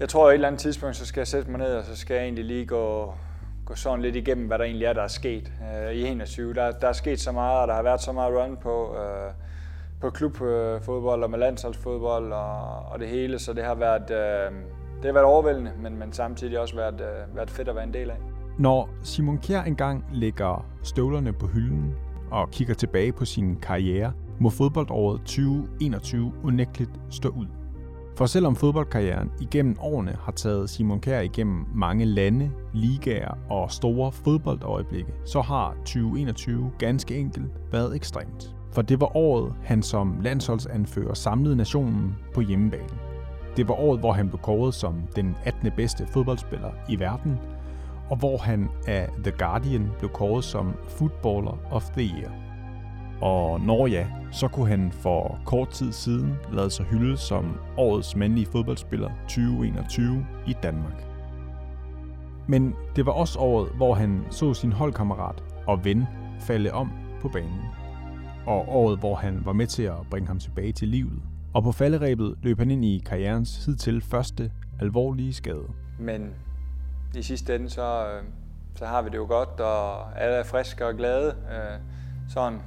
Jeg tror, at et eller andet tidspunkt, så skal jeg sætte mig ned, og så skal jeg egentlig lige gå, gå sådan lidt igennem, hvad der egentlig er, der er sket øh, i 21. Der, der er sket så meget, og der har været så meget run på, øh, på klubfodbold og med landsholdsfodbold og, og det hele, så det har været, øh, det har været overvældende, men, men samtidig også været, øh, været fedt at være en del af. Når Simon Kjær engang lægger støvlerne på hylden og kigger tilbage på sin karriere, må fodboldåret 2021 unægteligt stå ud. For selvom fodboldkarrieren igennem årene har taget Simon Kjær igennem mange lande, ligaer og store fodboldøjeblikke, så har 2021 ganske enkelt været ekstremt. For det var året, han som landsholdsanfører samlede nationen på hjemmebane. Det var året, hvor han blev kåret som den 18. bedste fodboldspiller i verden, og hvor han af The Guardian blev kåret som Footballer of the Year. Og når ja, så kunne han for kort tid siden lade sig hylde som årets mandlige fodboldspiller 2021 i Danmark. Men det var også året, hvor han så sin holdkammerat og ven falde om på banen. Og året, hvor han var med til at bringe ham tilbage til livet. Og på falderæbet løb han ind i karrierens hidtil første alvorlige skade. Men i sidste ende, så, øh, så har vi det jo godt, og alle er friske og glade. Øh, sådan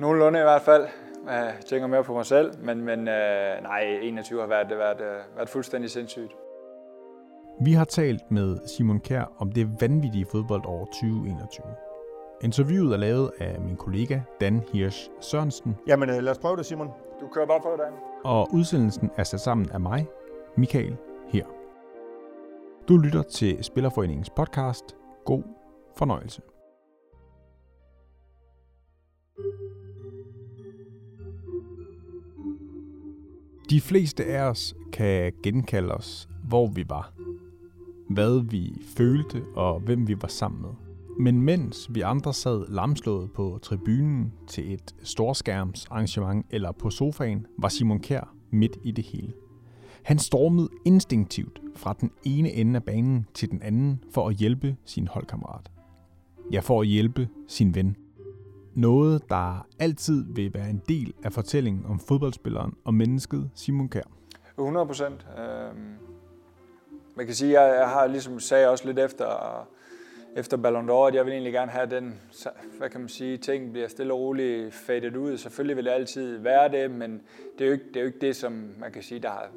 nogenlunde i hvert fald. Jeg tænker mere på mig selv, men, men øh, nej, 21 har været, været, været fuldstændig sindssygt. Vi har talt med Simon Kær om det vanvittige fodboldår 2021. Interviewet er lavet af min kollega Dan Hirsch Sørensen. Jamen lad os prøve det, Simon. Du kører bare på, Dan. Og udsendelsen er sat sammen af mig, Michael, her. Du lytter til Spillerforeningens podcast. God fornøjelse. De fleste af os kan genkalde os, hvor vi var, hvad vi følte og hvem vi var sammen med. Men mens vi andre sad lamslået på tribunen til et storskærmsarrangement eller på sofaen, var Simon Kær midt i det hele. Han stormede instinktivt fra den ene ende af banen til den anden for at hjælpe sin holdkammerat. Ja, for at hjælpe sin ven. Noget, der altid vil være en del af fortællingen om fodboldspilleren og mennesket Simon Kjær. 100 procent. Øhm, man kan sige, at jeg har ligesom sagde også lidt efter, efter Ballon d'Or, at jeg vil egentlig gerne have den, hvad kan man sige, ting bliver stille og roligt fadet ud. Selvfølgelig vil det altid være det, men det er jo ikke det, er jo ikke det som man kan sige, der har,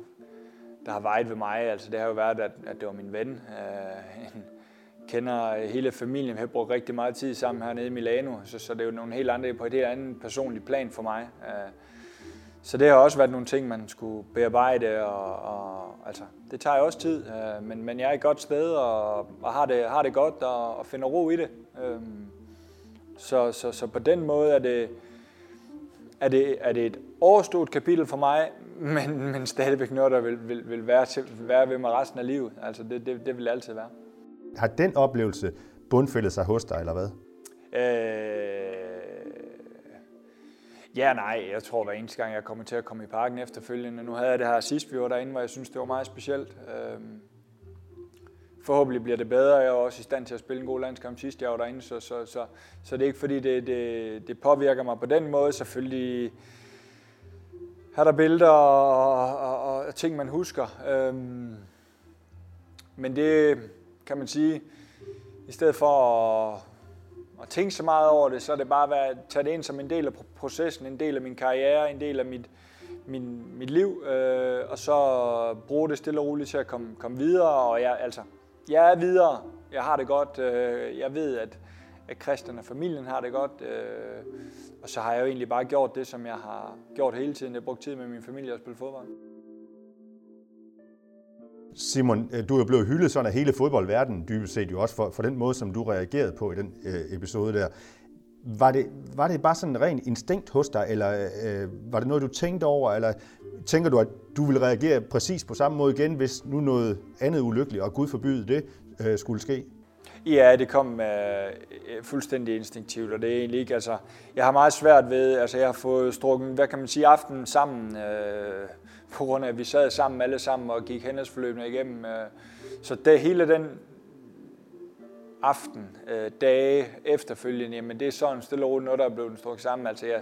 der har vejet ved mig. Altså, det har jo været, at, at det var min ven. øh, en, kender øh, hele familien. Vi har brugt rigtig meget tid sammen hernede i Milano, så, så det er jo nogle helt andre på et helt andet personligt plan for mig. Øh, så det har også været nogle ting, man skulle bearbejde, og, og altså, det tager jo også tid, øh, men, men jeg er et godt sted, og, og har, det, har det godt, og, og finder ro i det. Øhm, så, så, så på den måde er det, er det, er det et overstået kapitel for mig, men, men stadigvæk noget, der vil, vil, vil være, til, være ved mig resten af livet. Altså det, det, det vil altid være. Har den oplevelse bundfældet sig hos dig, eller hvad? Øh, ja, nej. Jeg tror, hver eneste gang, jeg kommer til at komme i parken efterfølgende. Nu havde jeg det her sidst, vi var derinde, hvor jeg synes, det var meget specielt. Øh, forhåbentlig bliver det bedre. Jeg er også i stand til at spille en god landskamp sidst, jeg var derinde, så, så, så, så det er ikke fordi, det, det, det påvirker mig på den måde. Selvfølgelig har der billeder og, og, og ting, man husker. Øhm, men det kan man sige, i stedet for at, at tænke så meget over det, så er det bare at tage det ind som en del af processen, en del af min karriere, en del af mit, min, mit liv, øh, og så bruge det stille og roligt til at komme, komme videre. Og jeg, altså, jeg er videre. Jeg har det godt. Øh, jeg ved, at, at Christian og familien har det godt. Øh, og så har jeg jo egentlig bare gjort det, som jeg har gjort hele tiden. Jeg har brugt tid med min familie og spille fodbold. Simon, øh, du er jo blevet hyldet sådan af hele fodboldverdenen, dybest set jo også for, for den måde, som du reagerede på i den øh, episode der. Var det, var det bare sådan en ren instinkt hos dig, eller øh, var det noget, du tænkte over, eller tænker du, at du vil reagere præcis på samme måde igen, hvis nu noget andet ulykkeligt, og Gud forbyde det, øh, skulle ske? Ja, det kom uh, fuldstændig instinktivt, og det er egentlig ikke, altså, jeg har meget svært ved, altså jeg har fået strukket, hvad kan man sige, aften sammen, uh, på grund af, at vi sad sammen alle sammen og gik hændelsesforløbene igennem. Uh, så det hele den aften, uh, dage efterfølgende, jamen det er sådan stille og roligt noget, der er blevet strukket sammen. Altså jeg,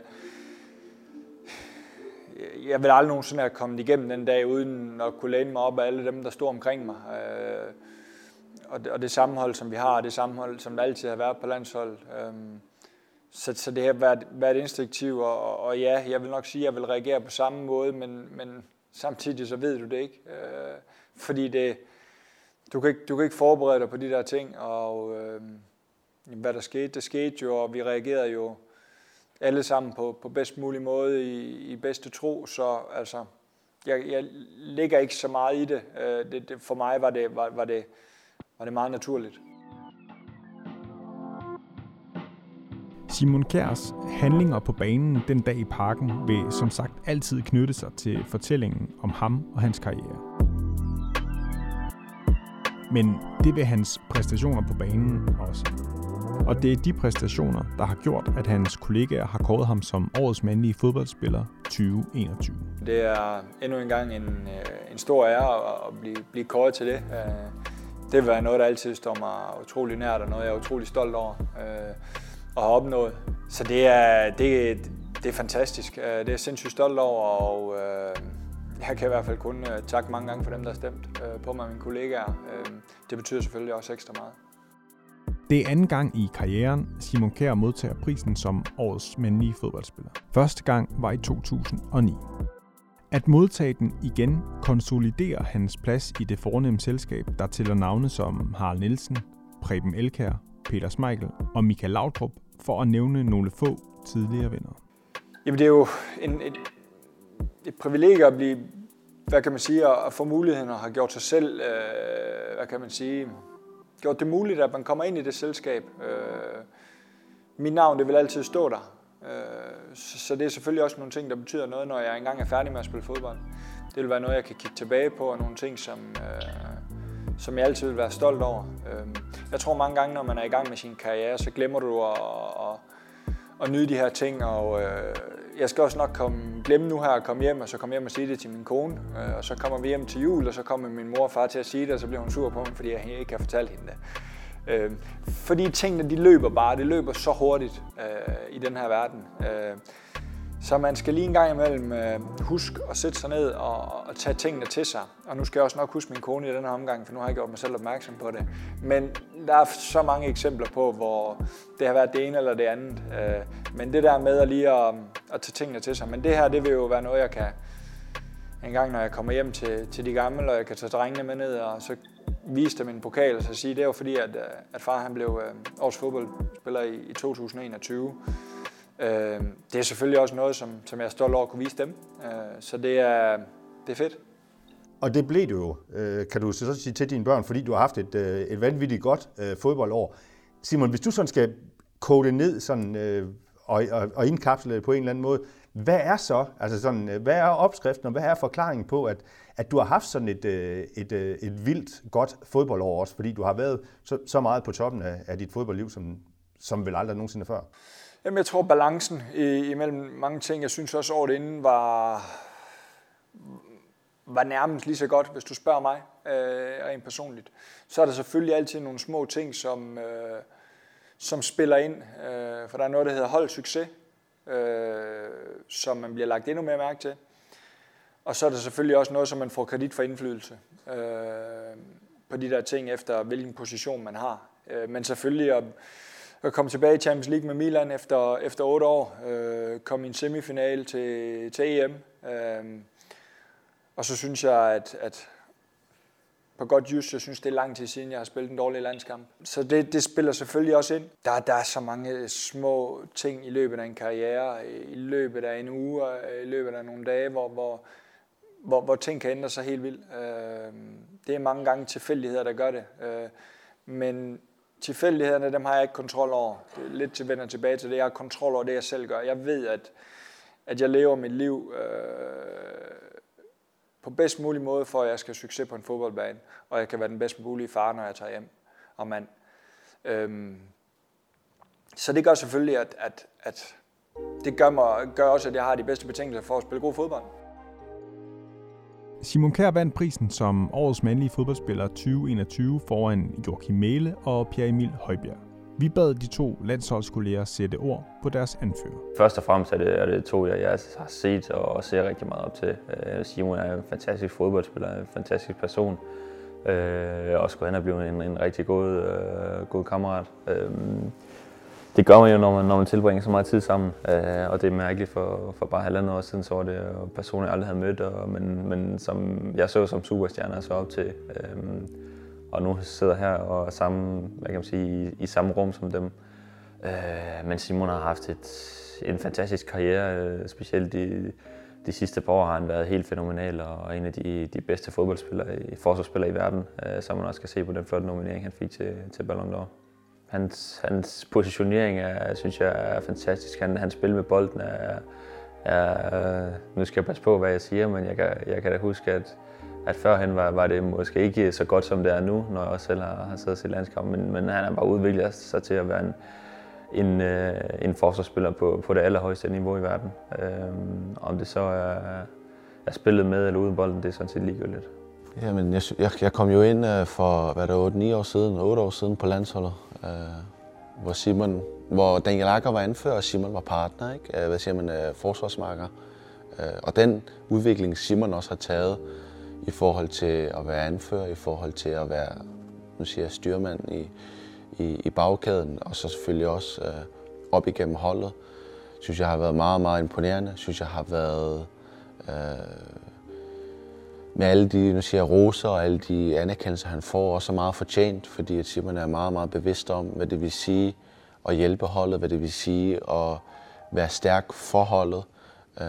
jeg vil aldrig nogensinde have kommet igennem den dag, uden at kunne læne mig op af alle dem, der stod omkring mig. Øh, og, det, og det sammenhold, som vi har, det sammenhold, som der altid har været på landshold. Øhm, så, så det har været, været instinktivt, og, og ja, jeg vil nok sige, at jeg vil reagere på samme måde, men, men samtidig så ved du det ikke. Øh, fordi det, du, kan ikke, du kan ikke forberede dig på de der ting, og øh, hvad der skete, det skete jo, og vi reagerede jo alle sammen på, på bedst mulig måde i, i bedste tro, så altså, jeg, jeg ligger ikke så meget i det. Øh, det, det for mig var det, var, var, det, var det meget naturligt. Simon Kjærs handlinger på banen den dag i parken vil som sagt altid knytte sig til fortællingen om ham og hans karriere. Men det vil hans præstationer på banen også. Og det er de præstationer, der har gjort, at hans kollegaer har kåret ham som årets mandlige fodboldspiller 2021. Det er endnu en gang en, øh, en stor ære at blive, blive kåret til det det det var noget, der altid står mig utrolig nært, og noget, jeg er utrolig stolt over øh, at have opnået. Så det er, det, det er fantastisk. Øh, det er jeg sindssygt stolt over, og øh, jeg kan i hvert fald kun øh, takke mange gange for dem, der har stemt på mig og mine kollegaer. Det betyder selvfølgelig også ekstra meget. Det er anden gang i karrieren, Simon Kjær modtager prisen som årets mandlige fodboldspiller. Første gang var i 2009. At modtage den igen konsoliderer hans plads i det fornemme selskab, der tæller navne som Harald Nielsen, Preben Elkær, Peter Smeichel og Michael Laudrup, for at nævne nogle få tidligere venner. Jamen det er jo en, et, et privilegie at blive, hvad kan man sige, at få muligheden og have gjort sig selv, øh, hvad kan man sige, gjort det muligt, at man kommer ind i det selskab. Øh, mit navn, det vil altid stå der. Øh, så, det er selvfølgelig også nogle ting, der betyder noget, når jeg engang er færdig med at spille fodbold. Det vil være noget, jeg kan kigge tilbage på, og nogle ting, som, øh, som jeg altid vil være stolt over. Øh, jeg tror mange gange, når man er i gang med sin karriere, så glemmer du at, at, at nyde de her ting, og øh, jeg skal også nok komme, glemme nu her at komme hjem, og så komme hjem og sige det til min kone. Øh, og så kommer vi hjem til jul, og så kommer min mor og far til at sige det, og så bliver hun sur på mig, fordi jeg ikke har fortalt hende det. Øh, fordi tingene, de løber bare, det løber så hurtigt øh, i den her verden. Øh, så man skal lige en gang imellem øh, huske at sætte sig ned og, og tage tingene til sig. Og nu skal jeg også nok huske min kone i den her omgang, for nu har jeg gjort mig selv opmærksom på det. Men der er så mange eksempler på, hvor det har været det ene eller det andet. Øh, men det der med at lige at, at tage tingene til sig. Men det her, det vil jo være noget, jeg kan en gang, når jeg kommer hjem til, til de gamle, og jeg kan tage drengene med ned, og så vise dem en pokal, og så sige, det er jo fordi, at, øh, at far han blev øh, års fodboldspiller i, i 2021. Øh, det er selvfølgelig også noget, som, som jeg er stolt over at kunne vise dem. Øh, så det er, det er fedt. Og det blev du jo, øh, kan du så sige til dine børn, fordi du har haft et, øh, et vanvittigt godt øh, fodboldår. Simon, hvis du sådan skal kode det ned sådan, øh, og, og, og indkapsle det på en eller anden måde, hvad er så, altså sådan, øh, hvad er opskriften, og hvad er forklaringen på, at, at du har haft sådan et, øh, et, øh, et, vildt godt fodboldår også, fordi du har været så, så meget på toppen af, af dit fodboldliv, som, som vel aldrig nogensinde før? Jamen, jeg tror, balancen imellem mange ting, jeg synes også året inden var, var nærmest lige så godt, hvis du spørger mig øh, rent personligt. Så er der selvfølgelig altid nogle små ting, som, øh, som spiller ind. Øh, for der er noget, der hedder hold succes, øh, som man bliver lagt endnu mere mærke til. Og så er der selvfølgelig også noget, som man får kredit for indflydelse øh, på de der ting, efter hvilken position man har. Øh, men selvfølgelig at at komme tilbage i Champions League med Milan efter, efter otte år. Øh, komme i en semifinal til, til EM. Øh, og så synes jeg, at, at på godt just, jeg synes, det er lang tid siden, jeg har spillet en dårlig landskamp. Så det, det spiller selvfølgelig også ind. Der, der er så mange små ting i løbet af en karriere, i løbet af en uge, øh, i løbet af nogle dage, hvor, hvor, hvor, hvor ting kan ændre sig helt vildt. Øh, det er mange gange tilfældigheder, der gør det. Øh, men tilfældighederne, dem har jeg ikke kontrol over. Det er lidt til vender tilbage til det. Jeg har kontrol over det, jeg selv gør. Jeg ved, at, at jeg lever mit liv øh, på bedst mulig måde, for at jeg skal have succes på en fodboldbane, og jeg kan være den bedst mulige far, når jeg tager hjem og mand. Øhm, så det gør selvfølgelig, at, at, at det gør, mig, gør også, at jeg har de bedste betingelser for at spille god fodbold. Simon Kjær vandt prisen som årets mandlige fodboldspiller 2021 foran Joachim Mæle og Pierre Emil Højbjerg. Vi bad de to landsholdskolleger sætte ord på deres anfører. Først og fremmest er det, er det to, jeg, jeg har set og ser rigtig meget op til. Øh, Simon er en fantastisk fodboldspiller, en fantastisk person. Øh, og skulle han have blevet en, en rigtig god, øh, god kammerat. Øh, det gør man jo, når man, når man tilbringer så meget tid sammen. Øh, og det er mærkeligt for, for bare halvandet år siden, så var det øh, personer, jeg aldrig havde mødt, og, men, men som jeg så som superstjerner så op til. Øh, og nu sidder her og er sammen, hvad kan man sige, i, i samme rum som dem. Øh, men Simon har haft et, en fantastisk karriere, øh, specielt de, de sidste par år har han været helt fænomenal og en af de, de bedste fodboldspillere, i, forsvarsspillere i verden, øh, som man også kan se på den flotte nominering, han fik til, til Ballon d'Or. Hans, hans positionering er, synes jeg er fantastisk. Han, hans spil med bolden er, er, øh, nu skal jeg passe på, hvad jeg siger, men jeg kan, jeg kan da huske, at, at førhen var, var det måske ikke så godt, som det er nu, når jeg også selv har, har siddet i landskamp, men, men han har bare udviklet sig til at være en, en, øh, en forsvarsspiller på, på det allerhøjeste niveau i verden. Øh, om det så er, er spillet med eller uden bolden, det er sådan set ligegyldigt. Jamen, jeg, jeg, jeg kom jo ind øh, for, hvad der 8-9 år siden, 8 år siden på landsholdet, øh, hvor Simon, hvor Daniel Akker var anfører, og Simon var partner, ikke? Øh, hvad siger man, øh, forsvarsmarker. Øh, og den udvikling, Simon også har taget i forhold til at være anfører, i forhold til at være, nu siger jeg, styrmand i, i, i bagkæden, og så selvfølgelig også øh, op igennem holdet, synes jeg har været meget, meget imponerende. Synes jeg har været øh, med alle de nu siger jeg, roser og alle de anerkendelser, han får, også meget fortjent, fordi at Simon er meget, meget bevidst om, hvad det vil sige at hjælpe holdet, hvad det vil sige at være stærk for holdet. Øh,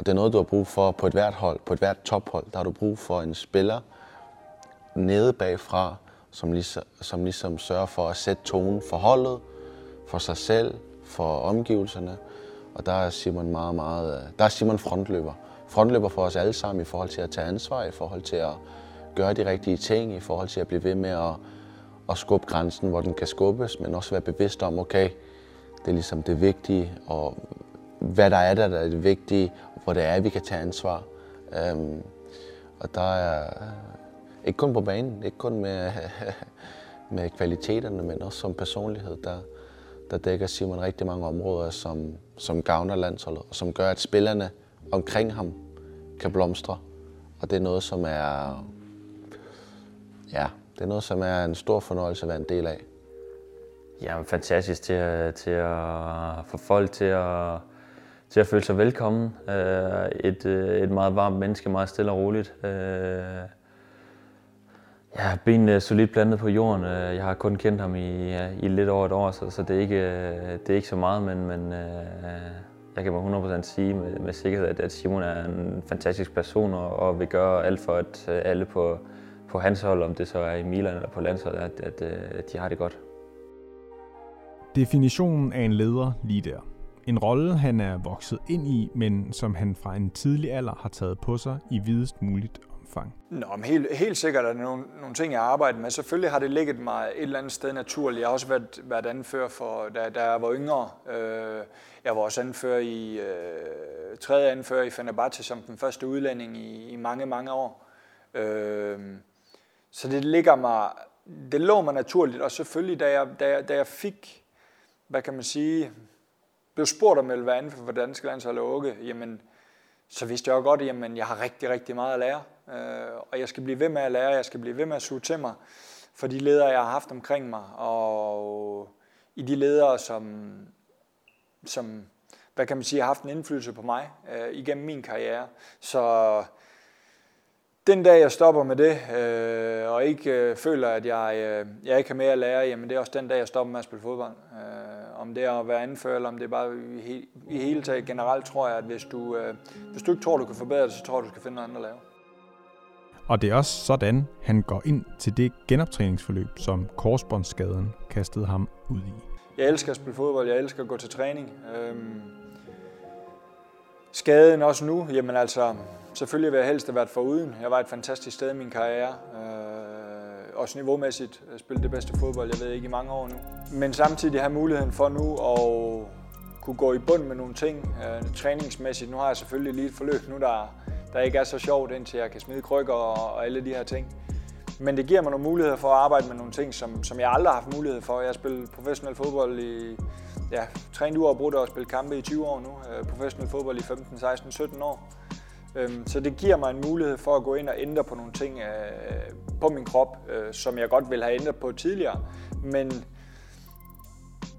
og det er noget, du har brug for på et hvert hold, på et hvert tophold. Der har du brug for en spiller nede bagfra, som ligesom, som ligesom sørger for at sætte tonen for holdet, for sig selv, for omgivelserne. Og der er Simon meget, meget, øh, der er Simon frontløber. Frontløber for os alle sammen i forhold til at tage ansvar, i forhold til at gøre de rigtige ting, i forhold til at blive ved med at, at skubbe grænsen, hvor den kan skubbes, men også være bevidst om, okay, det er ligesom det vigtige, og hvad der er der, der er det vigtige, og hvor det er, at vi kan tage ansvar. Øhm, og der er, ikke kun på banen, ikke kun med, med kvaliteterne, men også som personlighed, der, der dækker Simon rigtig mange områder, som, som gavner landsholdet, og som gør, at spillerne omkring ham kan blomstre. Og det er noget, som er, ja, det er noget, som er en stor fornøjelse at være en del af. Jamen fantastisk til, til at få folk til at, til at føle sig velkommen. Øh, et, øh, et meget varmt menneske, meget stille og roligt. Øh, Ja, benene solidt plantet på jorden. Øh, jeg har kun kendt ham i, i lidt over et år, så, så det, er ikke, øh, det er ikke så meget, men, men øh, jeg kan bare 100% sige med, med sikkerhed, at Simon er en fantastisk person og, og vil gøre alt for, at øh, alle på, på hans hold, om det så er i Milan eller på landsholdet, at, at, øh, at de har det godt. Definitionen af en leder lige der. En rolle, han er vokset ind i, men som han fra en tidlig alder har taget på sig i videst muligt omfang? Nå, men helt, helt sikkert er det nogle, nogle ting, jeg arbejder med. Selvfølgelig har det ligget mig et eller andet sted naturligt. Jeg har også været, været anfører for, da, da jeg var yngre. Øh, jeg var også anfører i, øh, tredje anfører i Fenerbahce som den første udlænding i, i mange, mange år. Øh, så det ligger mig, det lå mig naturligt, og selvfølgelig da jeg, da jeg, da jeg fik, hvad kan man sige, blev spurgt om Elva ville for danske landshold og Åke, jamen, så vidste jeg jo godt, at jeg har rigtig, rigtig meget at lære. Øh, og jeg skal blive ved med at lære, jeg skal blive ved med at suge til mig for de ledere, jeg har haft omkring mig, og i de ledere, som, som hvad kan man sige, har haft en indflydelse på mig øh, igennem min karriere. Så den dag, jeg stopper med det, øh, og ikke øh, føler, at jeg, øh, jeg ikke har mere at lære, jamen det er også den dag, jeg stopper med at spille fodbold. Øh, om det er at være anfører, eller om det er bare i, i hele taget generelt, tror jeg, at hvis du, øh, hvis du ikke tror, du kan forbedre det, så tror du, du skal finde noget andet at lave. Og det er også sådan, han går ind til det genoptræningsforløb, som korsbåndsskaden kastede ham ud i. Jeg elsker at spille fodbold, jeg elsker at gå til træning. Øhm, skaden også nu, jamen altså, selvfølgelig vil jeg helst have været foruden. Jeg var et fantastisk sted i min karriere. Øh, også niveaumæssigt øh, spille det bedste fodbold, jeg ved ikke, i mange år nu. Men samtidig have muligheden for nu at kunne gå i bund med nogle ting øh, træningsmæssigt. Nu har jeg selvfølgelig lige et forløb nu, der der ikke er så sjovt, indtil jeg kan smide krykker og, og alle de her ting. Men det giver mig nogle muligheder for at arbejde med nogle ting, som, som jeg aldrig har haft mulighed for. Jeg har spillet professionel fodbold i ja, trænet uafbrudt og spillet kampe i 20 år nu. Øh, professionel fodbold i 15, 16, 17 år. Øhm, så det giver mig en mulighed for at gå ind og ændre på nogle ting øh, på min krop, øh, som jeg godt ville have ændret på tidligere. Men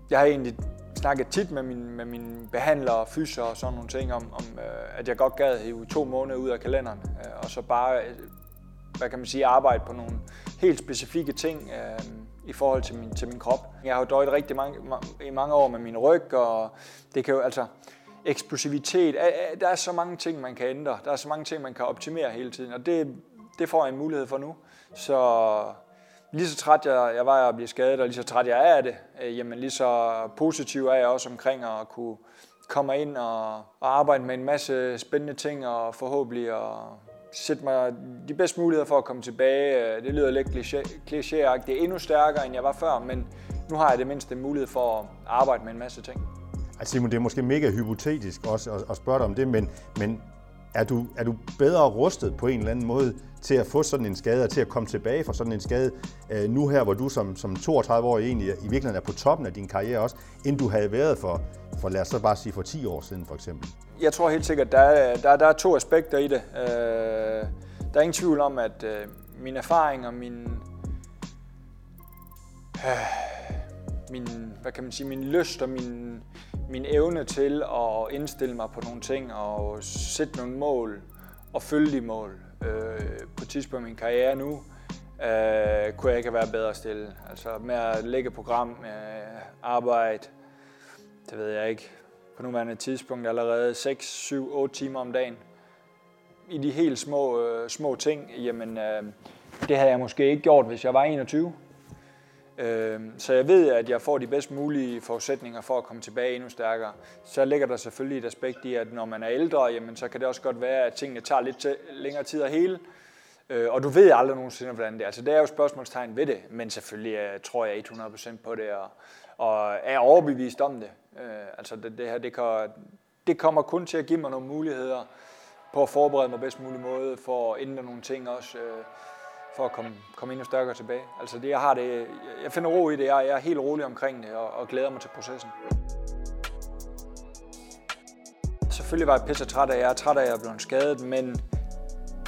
jeg har egentlig snakket tit med min, med mine behandlere, fyser og sådan nogle ting om, om øh, at jeg godt gad hive to måneder ud af kalenderen, og så bare, hvad kan man sige, arbejde på nogle helt specifikke ting i forhold til min, til min krop. Jeg har jo døjet rigtig mange, i mange år med min ryg, og det kan jo altså, eksplosivitet. Der er så mange ting, man kan ændre. Der er så mange ting, man kan optimere hele tiden, og det, det får jeg en mulighed for nu. Så lige så træt jeg, jeg var af at blive skadet, og lige så træt jeg er af det, øh, jamen lige så positiv er jeg også omkring at kunne komme ind og, og arbejde med en masse spændende ting, og forhåbentlig at sætte mig de bedste muligheder for at komme tilbage. Øh, det lyder lidt klichéagtigt. Det er endnu stærkere, end jeg var før, men nu har jeg det mindste mulighed for at arbejde med en masse ting. Altså Simon, det er måske mega hypotetisk også at, at spørge dig om det, men, men er, du, er du bedre rustet på en eller anden måde til at få sådan en skade og til at komme tilbage fra sådan en skade, øh, nu her, hvor du som, som 32-årig egentlig i virkeligheden er på toppen af din karriere også, end du havde været for, for lad os så bare sige for 10 år siden for eksempel? Jeg tror helt sikkert, der er, der, der er to aspekter i det. Øh, der er ingen tvivl om, at øh, min erfaring og min, øh, min, hvad kan man sige, min lyst og min, min evne til at indstille mig på nogle ting og sætte nogle mål og følge de mål øh, på et tidspunkt i min karriere nu, øh, kunne jeg ikke være bedre stille. Altså med at lægge program, øh, arbejde, det ved jeg ikke, på nuværende tidspunkt allerede 6, 7, 8 timer om dagen. I de helt små, øh, små ting, jamen øh, det havde jeg måske ikke gjort, hvis jeg var 21. Øhm, så jeg ved, at jeg får de bedst mulige forudsætninger for at komme tilbage endnu stærkere. Så ligger der selvfølgelig et aspekt i, at når man er ældre, jamen, så kan det også godt være, at tingene tager lidt længere tid at hele. Øh, og du ved aldrig nogensinde, hvordan det er. Altså, så det er jo spørgsmålstegn ved det, men selvfølgelig øh, tror jeg 100% på det, og, og er overbevist om det. Øh, altså, det, det her, det, kan, det kommer kun til at give mig nogle muligheder på at forberede mig bedst mulig måde, for at ændre nogle ting også øh, for at komme, komme endnu stærkere tilbage. Altså det, jeg, har det, jeg finder ro i det, jeg, jeg er helt rolig omkring det og, og glæder mig til processen. Selvfølgelig var jeg pisse træt af, jeg er træt af, at jeg er blevet skadet, men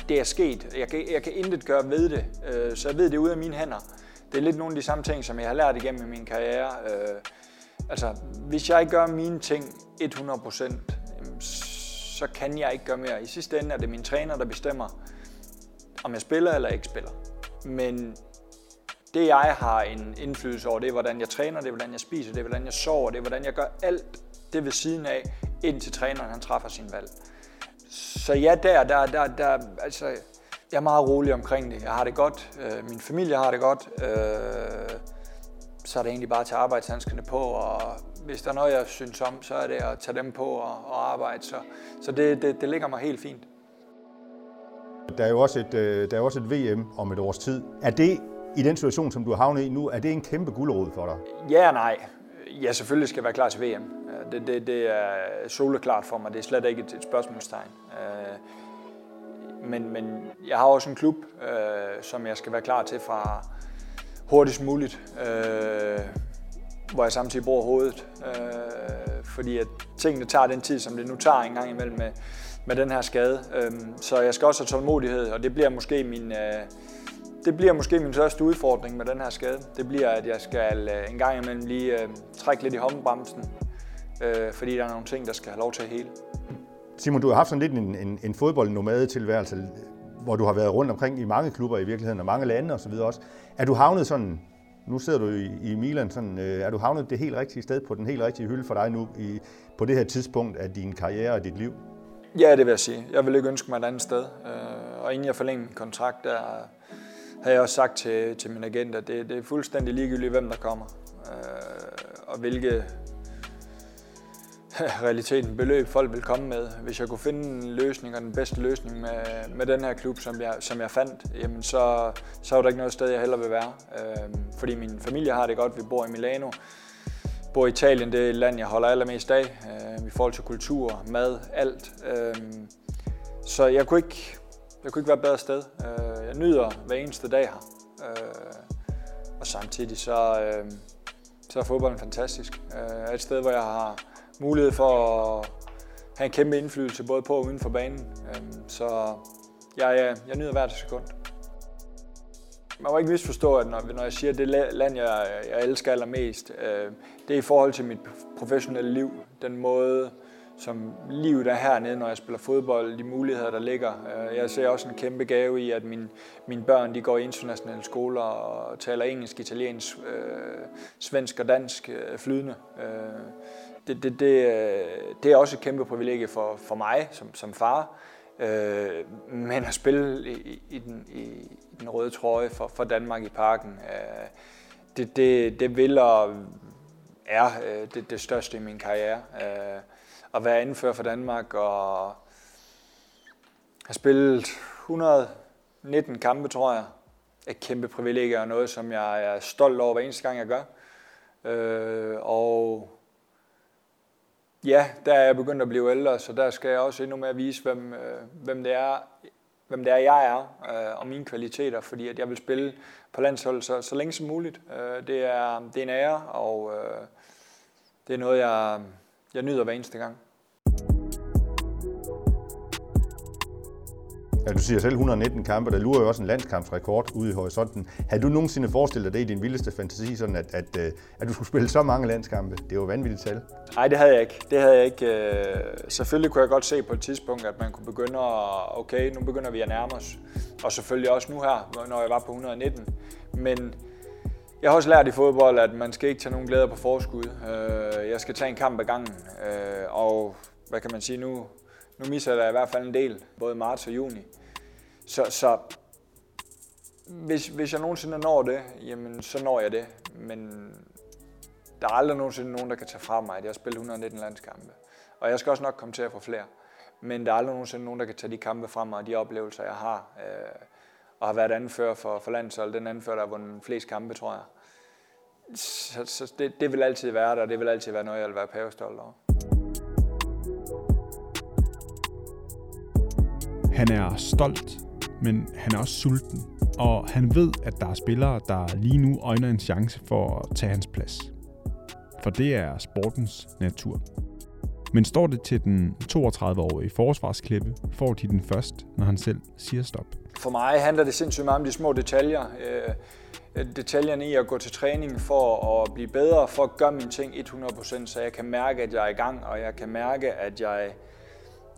det er sket. Jeg kan, jeg kan intet gøre ved det, øh, så jeg ved det ud af mine hænder. Det er lidt nogle af de samme ting, som jeg har lært igennem i min karriere. Øh, altså, hvis jeg ikke gør mine ting 100%, så kan jeg ikke gøre mere. I sidste ende er det min træner, der bestemmer, om jeg spiller eller ikke spiller. Men det jeg har en indflydelse over, det er hvordan jeg træner, det er hvordan jeg spiser, det er hvordan jeg sover, det er hvordan jeg gør alt det ved siden af, indtil træneren han træffer sin valg. Så ja, der, der, der, der altså, jeg er meget rolig omkring det. Jeg har det godt, øh, min familie har det godt, øh, så er det egentlig bare at tage arbejdshandskerne på, og hvis der er noget, jeg synes om, så er det at tage dem på og, og arbejde. Så, så det, det, det ligger mig helt fint. Der er jo også et, øh, der er også et VM om et års tid. Er det i den situation, som du har havnet i nu, er det en kæmpe guldråd for dig? Ja og nej. Ja, selvfølgelig skal jeg være klar til VM. Øh, det, det, det er soleklart for mig. Det er slet ikke et, et spørgsmålstegn. Øh, men, men jeg har også en klub, som jeg skal være klar til fra hurtigst muligt. hvor jeg samtidig bruger hovedet. fordi at tingene tager den tid, som det nu tager en gang imellem med, med den her skade. Øhm, så jeg skal også have tålmodighed, og det bliver måske min, øh, det bliver måske min største udfordring med den her skade. Det bliver, at jeg skal øh, en gang imellem lige øh, trække lidt i håndbremsen, fordi der er nogle ting, der skal have lov til at hele. Simon, du har haft sådan lidt en, en, en fodboldnomade-tilværelse, hvor du har været rundt omkring i mange klubber i virkeligheden, og mange lande osv. også. Er du havnet sådan, nu sidder du i, i Milan, sådan, er du havnet det helt rigtige sted på den helt rigtige hylde for dig nu, i, på det her tidspunkt af din karriere og dit liv? Ja, det vil jeg sige. Jeg vil ikke ønske mig et andet sted. Øh, og inden jeg forlængede min kontrakt, der havde jeg også sagt til, til min agent, at det, det er fuldstændig ligegyldigt, hvem der kommer. Øh, og hvilke realiteten beløb folk vil komme med. Hvis jeg kunne finde en løsning og den bedste løsning med, med den her klub, som jeg, som jeg fandt, jamen så, så er der ikke noget sted, jeg heller vil være. Øh, fordi min familie har det godt. Vi bor i Milano bor i Italien, det er et land, jeg holder allermest af, øh, i forhold til kultur, mad, alt. Øh, så jeg kunne, ikke, jeg kunne ikke være et bedre sted. Øh, jeg nyder hver eneste dag her. Øh, og samtidig så, øh, så er fodbolden fantastisk. Øh, et sted, hvor jeg har mulighed for at have en kæmpe indflydelse både på og uden for banen. Øh, så jeg, jeg, jeg nyder hvert sekund. Man må ikke misforstå, at når, når jeg siger, at det land, jeg, jeg elsker allermest, øh, det er i forhold til mit professionelle liv. Den måde, som livet er hernede, når jeg spiller fodbold, de muligheder, der ligger. Øh, jeg ser også en kæmpe gave i, at mine, mine børn de går i internationale skoler og taler engelsk, italiensk, øh, svensk og dansk øh, flydende. Øh, det, det, det, øh, det er også et kæmpe privilegie for, for mig som, som far. Øh, men at spille i, i, den, i, i den røde trøje for, for Danmark i parken, øh, det, det, det vil og er øh, det, det største i min karriere. Øh, at være anfører for Danmark og have spillet 119 kampe, tror jeg. Et kæmpe privilegie og noget, som jeg er stolt over hver eneste gang, jeg gør. Øh, og ja, der er jeg begyndt at blive ældre, så der skal jeg også endnu mere vise, hvem, øh, hvem, det, er, hvem det er, jeg er, øh, og mine kvaliteter, fordi at jeg vil spille på landshold så, så længe som muligt. Øh, det, er, det er en ære, og øh, det er noget, jeg, jeg nyder hver eneste gang. Ja, du siger selv 119 kampe, der lurer jo også en landskampsrekord ude i horisonten. Har du nogensinde forestillet dig det i din vildeste fantasi, sådan at, at, øh, at du skulle spille så mange landskampe? Det er jo vanvittigt tal. Nej, det havde jeg ikke. Det havde jeg ikke. Øh, selvfølgelig kunne jeg godt se på et tidspunkt, at man kunne begynde at, okay, nu begynder vi at nærme os. Og selvfølgelig også nu her, når jeg var på 119. Men jeg har også lært i fodbold, at man skal ikke tage nogen glæder på forskud. Øh, jeg skal tage en kamp ad gangen. Og hvad kan man sige nu? Nu misser der i hvert fald en del, både marts og juni. Så, så hvis, hvis jeg nogensinde når det, jamen så når jeg det. Men der er aldrig nogensinde nogen, der kan tage fra mig, at jeg har spillet 119 landskampe. Og jeg skal også nok komme til at få flere. Men der er aldrig nogensinde nogen, der kan tage de kampe fra mig, og de oplevelser, jeg har. Øh, og har været anfører for, for landsholdet. Den anfører, der har vundet flest kampe, tror jeg. Så, så det, det vil altid være der, og det vil altid være noget, jeg vil være pavestolt over. Han er stolt, men han er også sulten. Og han ved, at der er spillere, der lige nu øjner en chance for at tage hans plads. For det er sportens natur. Men står det til den 32-årige forsvarsklippe, får de den først, når han selv siger stop. For mig handler det sindssygt meget om de små detaljer. Øh, detaljerne i at gå til træning for at blive bedre, for at gøre mine ting 100%, så jeg kan mærke, at jeg er i gang, og jeg kan mærke, at jeg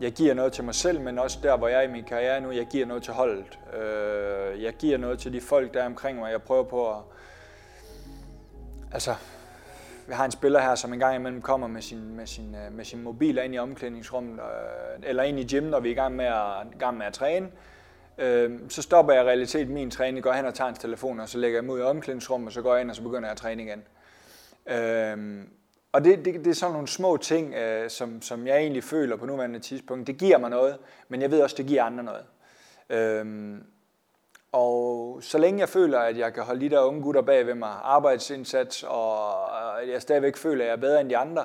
jeg giver noget til mig selv, men også der, hvor jeg er i min karriere nu, jeg giver noget til holdet. Øh, jeg giver noget til de folk, der er omkring mig. Jeg prøver på at... Altså, vi har en spiller her, som en gang imellem kommer med sin, med sin, øh, med sin mobil ind i omklædningsrummet, øh, eller ind i gym, når vi er i gang med at, gang med at træne. Øh, så stopper jeg i realiteten min træning, går hen og tager hans telefon, og så lægger jeg mig ud i omklædningsrummet, og så går jeg ind, og så begynder jeg at træne igen. Øh, og det, det, det er sådan nogle små ting, øh, som, som jeg egentlig føler på nuværende tidspunkt. Det giver mig noget, men jeg ved også, det giver andre noget. Øhm, og så længe jeg føler, at jeg kan holde de der unge gutter bag ved mig, arbejdsindsats, og jeg stadigvæk føler, at jeg er bedre end de andre,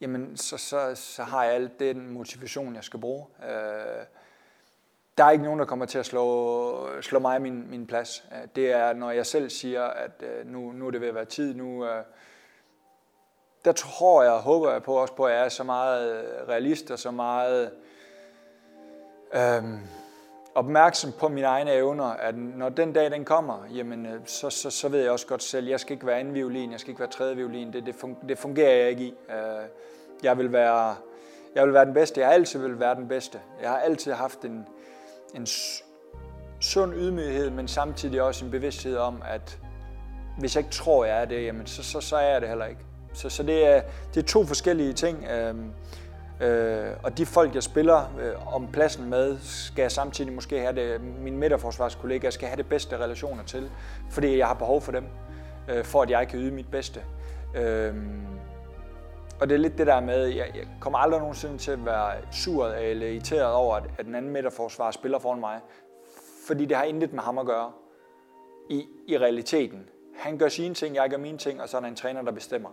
jamen så, så, så har jeg alt den motivation, jeg skal bruge. Øh, der er ikke nogen, der kommer til at slå, slå mig min, min plads. Øh, det er, når jeg selv siger, at øh, nu, nu er det ved at være tid, nu, øh, der tror jeg og håber jeg på også på, at jeg er så meget øh, realist og så meget øhm, opmærksom på mine egne evner, at når den dag den kommer, jamen, øh, så, så, så ved jeg også godt selv, jeg skal ikke være anden violin, jeg skal ikke være tredje violin, det, det, fungerer, det fungerer jeg ikke i. Øh, jeg vil være jeg vil være den bedste, jeg har altid vil være den bedste. Jeg har altid haft en, en sund ydmyghed, men samtidig også en bevidsthed om, at hvis jeg ikke tror, jeg er det, jamen, så, så, så er jeg det heller ikke. Så, så det, er, det er to forskellige ting. Øh, øh, og de folk, jeg spiller øh, om pladsen med, skal jeg samtidig måske have det, mine midterforsvarskollegaer skal have det bedste relationer til, fordi jeg har behov for dem, øh, for at jeg kan yde mit bedste. Øh, og det er lidt det der med, jeg, jeg kommer aldrig nogensinde til at være sur eller irriteret over, at, at den anden midterforsvar spiller foran mig, fordi det har intet med ham at gøre i, i realiteten. Han gør sine ting, jeg gør mine ting, og så er der en træner, der bestemmer.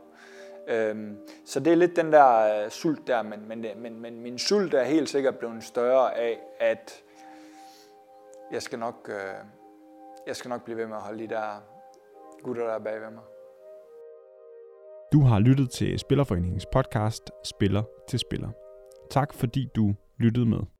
Øhm, så det er lidt den der øh, sult der, men, men, øh, men, men min sult er helt sikkert blevet større af, at jeg skal nok, uh, jeg skal nok blive ved med at holde de der gutter, der er bag ved mig. Du har lyttet til Spillerforeningens podcast Spiller til Spiller. Tak fordi du lyttede med.